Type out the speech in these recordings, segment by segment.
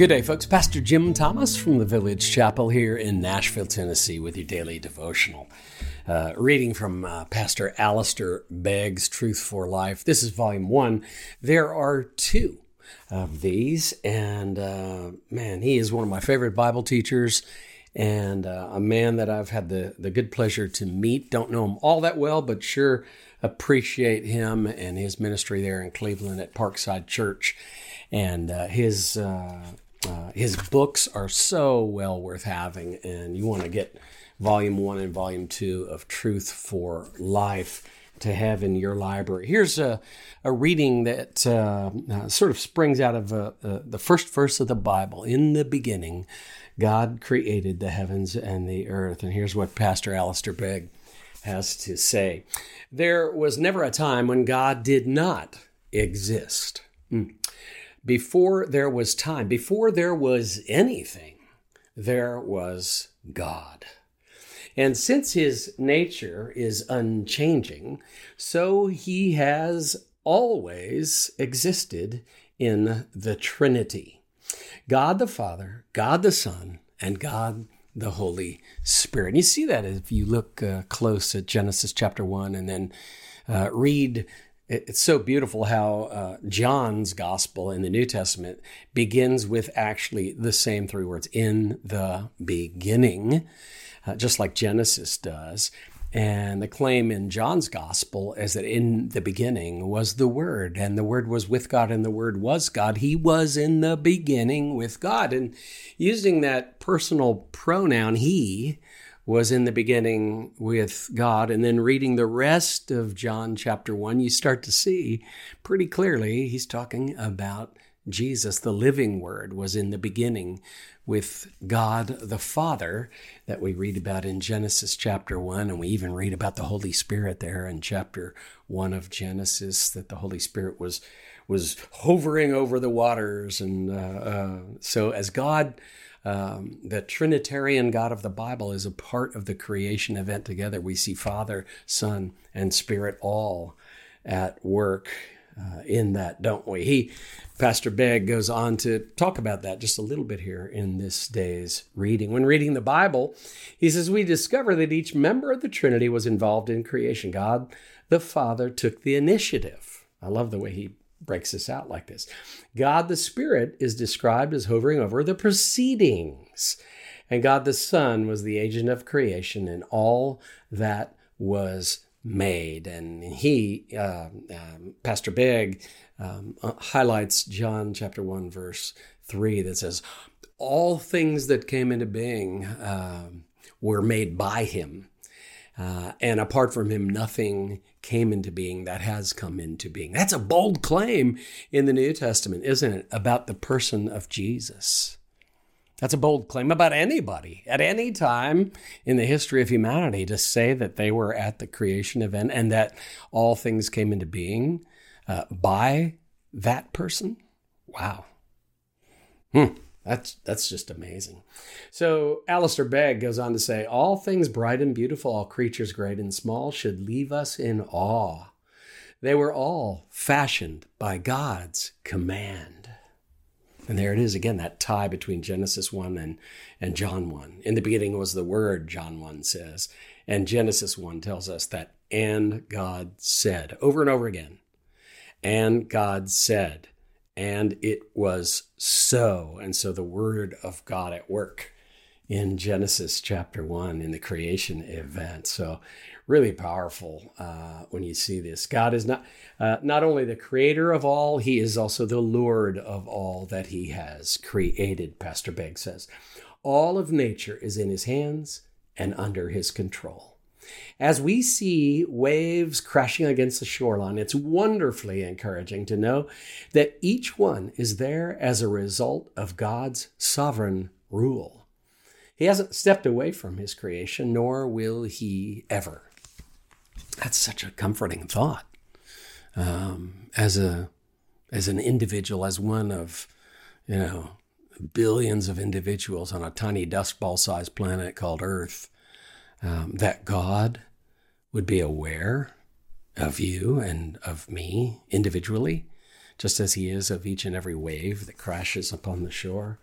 Good day, folks. Pastor Jim Thomas from the Village Chapel here in Nashville, Tennessee, with your daily devotional. Uh, reading from uh, Pastor Alistair Begg's Truth for Life. This is volume one. There are two of these, and uh, man, he is one of my favorite Bible teachers and uh, a man that I've had the, the good pleasure to meet. Don't know him all that well, but sure appreciate him and his ministry there in Cleveland at Parkside Church. And uh, his uh, uh, his books are so well worth having, and you want to get volume one and volume two of Truth for Life to have in your library. Here's a, a reading that uh, uh, sort of springs out of uh, uh the first verse of the Bible. In the beginning, God created the heavens and the earth. And here's what Pastor Alistair Begg has to say There was never a time when God did not exist. Mm before there was time, before there was anything, there was God. And since his nature is unchanging, so he has always existed in the Trinity God the Father, God the Son, and God the Holy Spirit. And you see that if you look uh, close at Genesis chapter 1 and then uh, read it's so beautiful how uh, John's gospel in the New Testament begins with actually the same three words in the beginning, uh, just like Genesis does. And the claim in John's gospel is that in the beginning was the Word, and the Word was with God, and the Word was God. He was in the beginning with God. And using that personal pronoun, He, was in the beginning with God. And then reading the rest of John chapter 1, you start to see pretty clearly he's talking about Jesus, the living word, was in the beginning with God the Father that we read about in Genesis chapter 1. And we even read about the Holy Spirit there in chapter 1 of Genesis, that the Holy Spirit was, was hovering over the waters. And uh, uh, so as God um, the Trinitarian God of the Bible is a part of the creation event together. We see Father, Son, and Spirit all at work uh, in that, don't we? He, Pastor Begg, goes on to talk about that just a little bit here in this day's reading. When reading the Bible, he says, We discover that each member of the Trinity was involved in creation. God the Father took the initiative. I love the way he breaks this out like this God the Spirit is described as hovering over the proceedings, and God the Son was the agent of creation in all that was made. And he, uh, um, Pastor Begg, um, uh, highlights John chapter 1, verse 3 that says, All things that came into being uh, were made by him. Uh, and apart from him, nothing came into being that has come into being. That's a bold claim in the New Testament, isn't it? About the person of Jesus. That's a bold claim about anybody at any time in the history of humanity to say that they were at the creation event and that all things came into being uh, by that person. Wow. Hmm. That's that's just amazing. So Alistair Begg goes on to say, all things bright and beautiful, all creatures great and small, should leave us in awe. They were all fashioned by God's command. And there it is again, that tie between Genesis 1 and, and John 1. In the beginning was the Word, John 1 says. And Genesis 1 tells us that, and God said, over and over again. And God said and it was so. And so the word of God at work in Genesis chapter one in the creation event. So really powerful uh, when you see this. God is not uh, not only the creator of all, he is also the Lord of all that he has created. Pastor Begg says, all of nature is in his hands and under his control. As we see waves crashing against the shoreline, it's wonderfully encouraging to know that each one is there as a result of God's sovereign rule. He hasn't stepped away from his creation, nor will he ever. That's such a comforting thought. Um, as a as an individual, as one of you know billions of individuals on a tiny dust ball sized planet called Earth, um, that God would be aware of you and of me individually, just as He is of each and every wave that crashes upon the shore.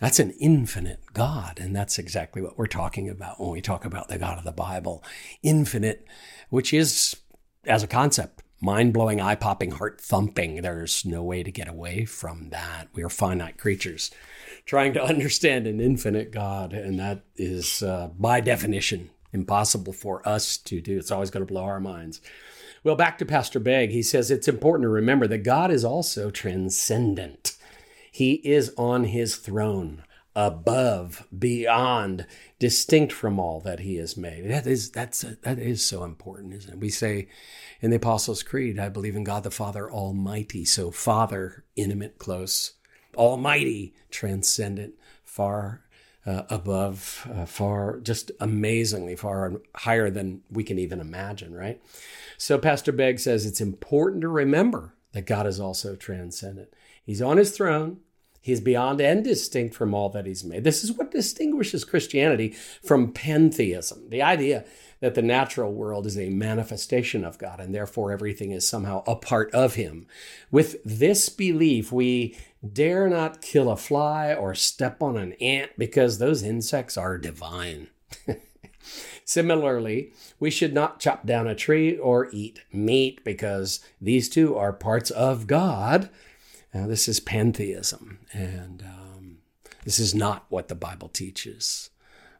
That's an infinite God. And that's exactly what we're talking about when we talk about the God of the Bible. Infinite, which is, as a concept, mind blowing, eye popping, heart thumping. There's no way to get away from that. We are finite creatures trying to understand an infinite God. And that is, uh, by definition, impossible for us to do. It's always going to blow our minds. Well, back to Pastor Begg, he says it's important to remember that God is also transcendent. He is on his throne, above, beyond, distinct from all that he has made. That is that's that is so important, isn't it? We say in the Apostles' Creed, I believe in God the Father Almighty. So Father, intimate, close, Almighty, transcendent, far uh, above, uh, far, just amazingly far and higher than we can even imagine, right? So Pastor Begg says it's important to remember that God is also transcendent. He's on his throne. He's beyond and distinct from all that he's made. This is what distinguishes Christianity from pantheism. The idea that the natural world is a manifestation of God and therefore everything is somehow a part of him. With this belief, we dare not kill a fly or step on an ant because those insects are divine. Similarly, we should not chop down a tree or eat meat because these two are parts of God. Now, this is pantheism, and um, this is not what the Bible teaches.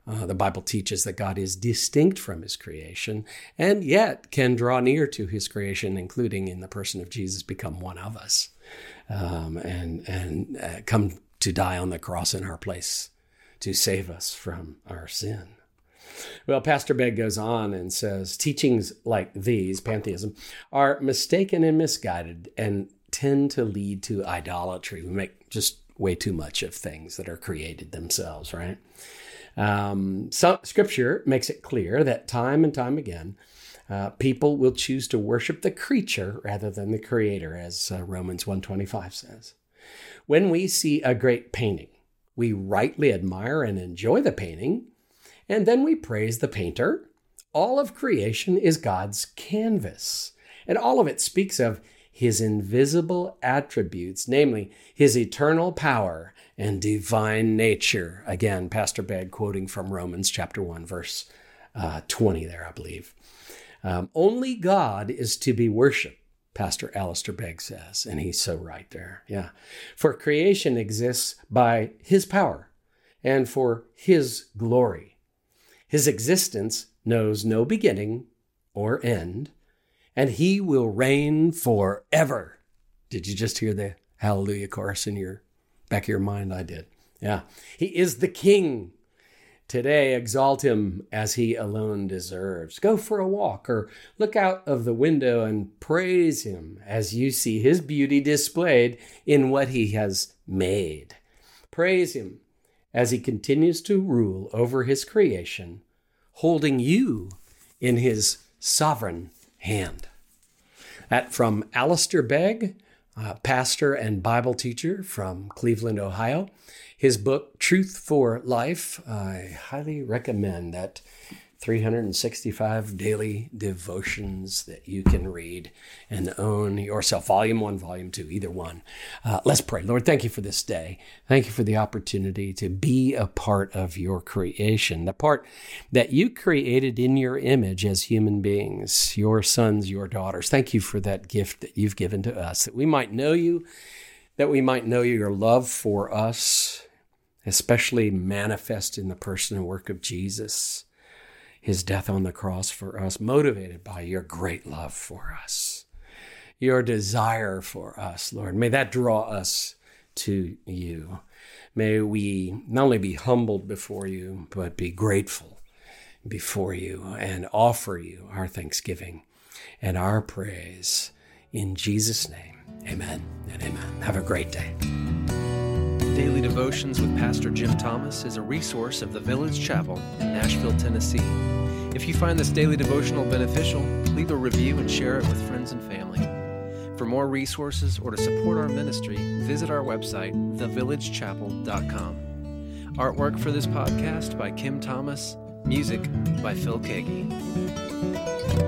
Uh, the Bible teaches that God is distinct from his creation and yet can draw near to his creation, including in the person of Jesus, become one of us um, and, and uh, come to die on the cross in our place to save us from our sin. Well, Pastor Begg goes on and says teachings like these, pantheism, are mistaken and misguided and tend to lead to idolatry. We make just way too much of things that are created themselves, right? Um, so, scripture makes it clear that time and time again, uh, people will choose to worship the creature rather than the creator, as uh, Romans 125 says. When we see a great painting, we rightly admire and enjoy the painting, and then we praise the painter. All of creation is God's canvas, and all of it speaks of his invisible attributes, namely his eternal power and divine nature. Again, Pastor Begg quoting from Romans chapter 1, verse uh, 20 there, I believe. Um, only God is to be worshiped, Pastor Alistair Begg says, and he's so right there. Yeah. For creation exists by his power and for his glory. His existence knows no beginning or end, and he will reign forever. Did you just hear the hallelujah chorus in your back of your mind? I did. Yeah. He is the king. Today, exalt him as he alone deserves. Go for a walk or look out of the window and praise him as you see his beauty displayed in what he has made. Praise him as he continues to rule over his creation, holding you in his sovereign hand. That from Alistair Begg, uh, pastor and Bible teacher from Cleveland, Ohio. His book, Truth for Life, I highly recommend that 365 daily devotions that you can read and own yourself. Volume one, volume two, either one. Uh, let's pray. Lord, thank you for this day. Thank you for the opportunity to be a part of your creation, the part that you created in your image as human beings, your sons, your daughters. Thank you for that gift that you've given to us, that we might know you, that we might know your love for us, especially manifest in the person and work of Jesus his death on the cross for us, motivated by your great love for us, your desire for us, Lord. May that draw us to you. May we not only be humbled before you, but be grateful before you and offer you our thanksgiving and our praise. In Jesus' name, amen and amen. Have a great day. Daily Devotions with Pastor Jim Thomas is a resource of the Village Chapel in Nashville, Tennessee. If you find this daily devotional beneficial, leave a review and share it with friends and family. For more resources or to support our ministry, visit our website, thevillagechapel.com. Artwork for this podcast by Kim Thomas, music by Phil Keaggy.